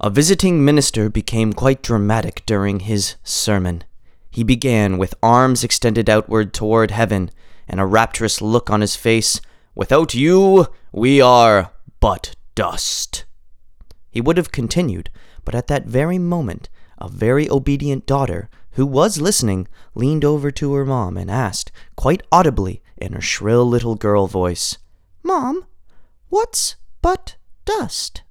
A visiting minister became quite dramatic during his sermon. He began with arms extended outward toward heaven and a rapturous look on his face. Without you, we are but dust. He would have continued, but at that very moment, a very obedient daughter, who was listening, leaned over to her mom and asked, quite audibly in her shrill little girl voice, Mom, what's but dust?